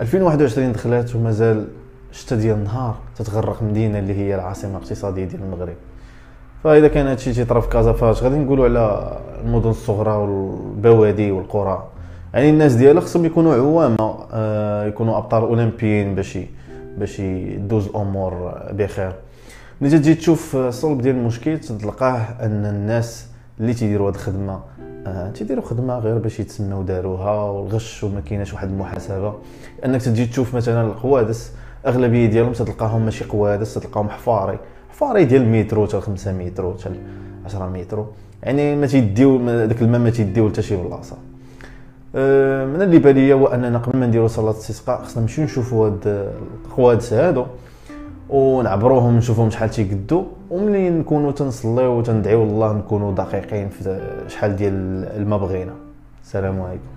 2021 دخلات ومازال شتا ديال النهار تتغرق مدينة اللي هي العاصمة الاقتصادية ديال المغرب. فإذا كان هادشي تيطرا في كازا فاش غادي نقولوا على المدن الصغرى والبوادي والقرى. يعني الناس ديالها خصهم يكونوا عوامة آه يكونوا أبطال أولمبيين باش باش يدوز الأمور بخير. ملي تجي تشوف الصلب ديال المشكل تلقاه أن الناس اللي تيديروا هذه الخدمة آه تيديروا خدمة غير باش يتسناو داروها والغش وما كايناش واحد المحاسبة. إنك تجي تشوف مثلا القوادس أغلبية ديالهم تلقاهم ماشي قوادس تلقاهم حفاري. حفاري ديال المترو حتى 5 مترو حتى 10 مترو. يعني ما تيديو داك الماء ما تيديو حتى شي بلاصة. أه من اللي بالي هو أننا قبل ما نديرو صلاة الاستسقاء خصنا نمشيو نشوفوا هاد القوادس هادو. ونعبروهم نشوفهم شحال تيقدو وملي نكونوا تنصليو وتندعيو الله نكونوا دقيقين في شحال ديال الماء بغينا. السلام عليكم.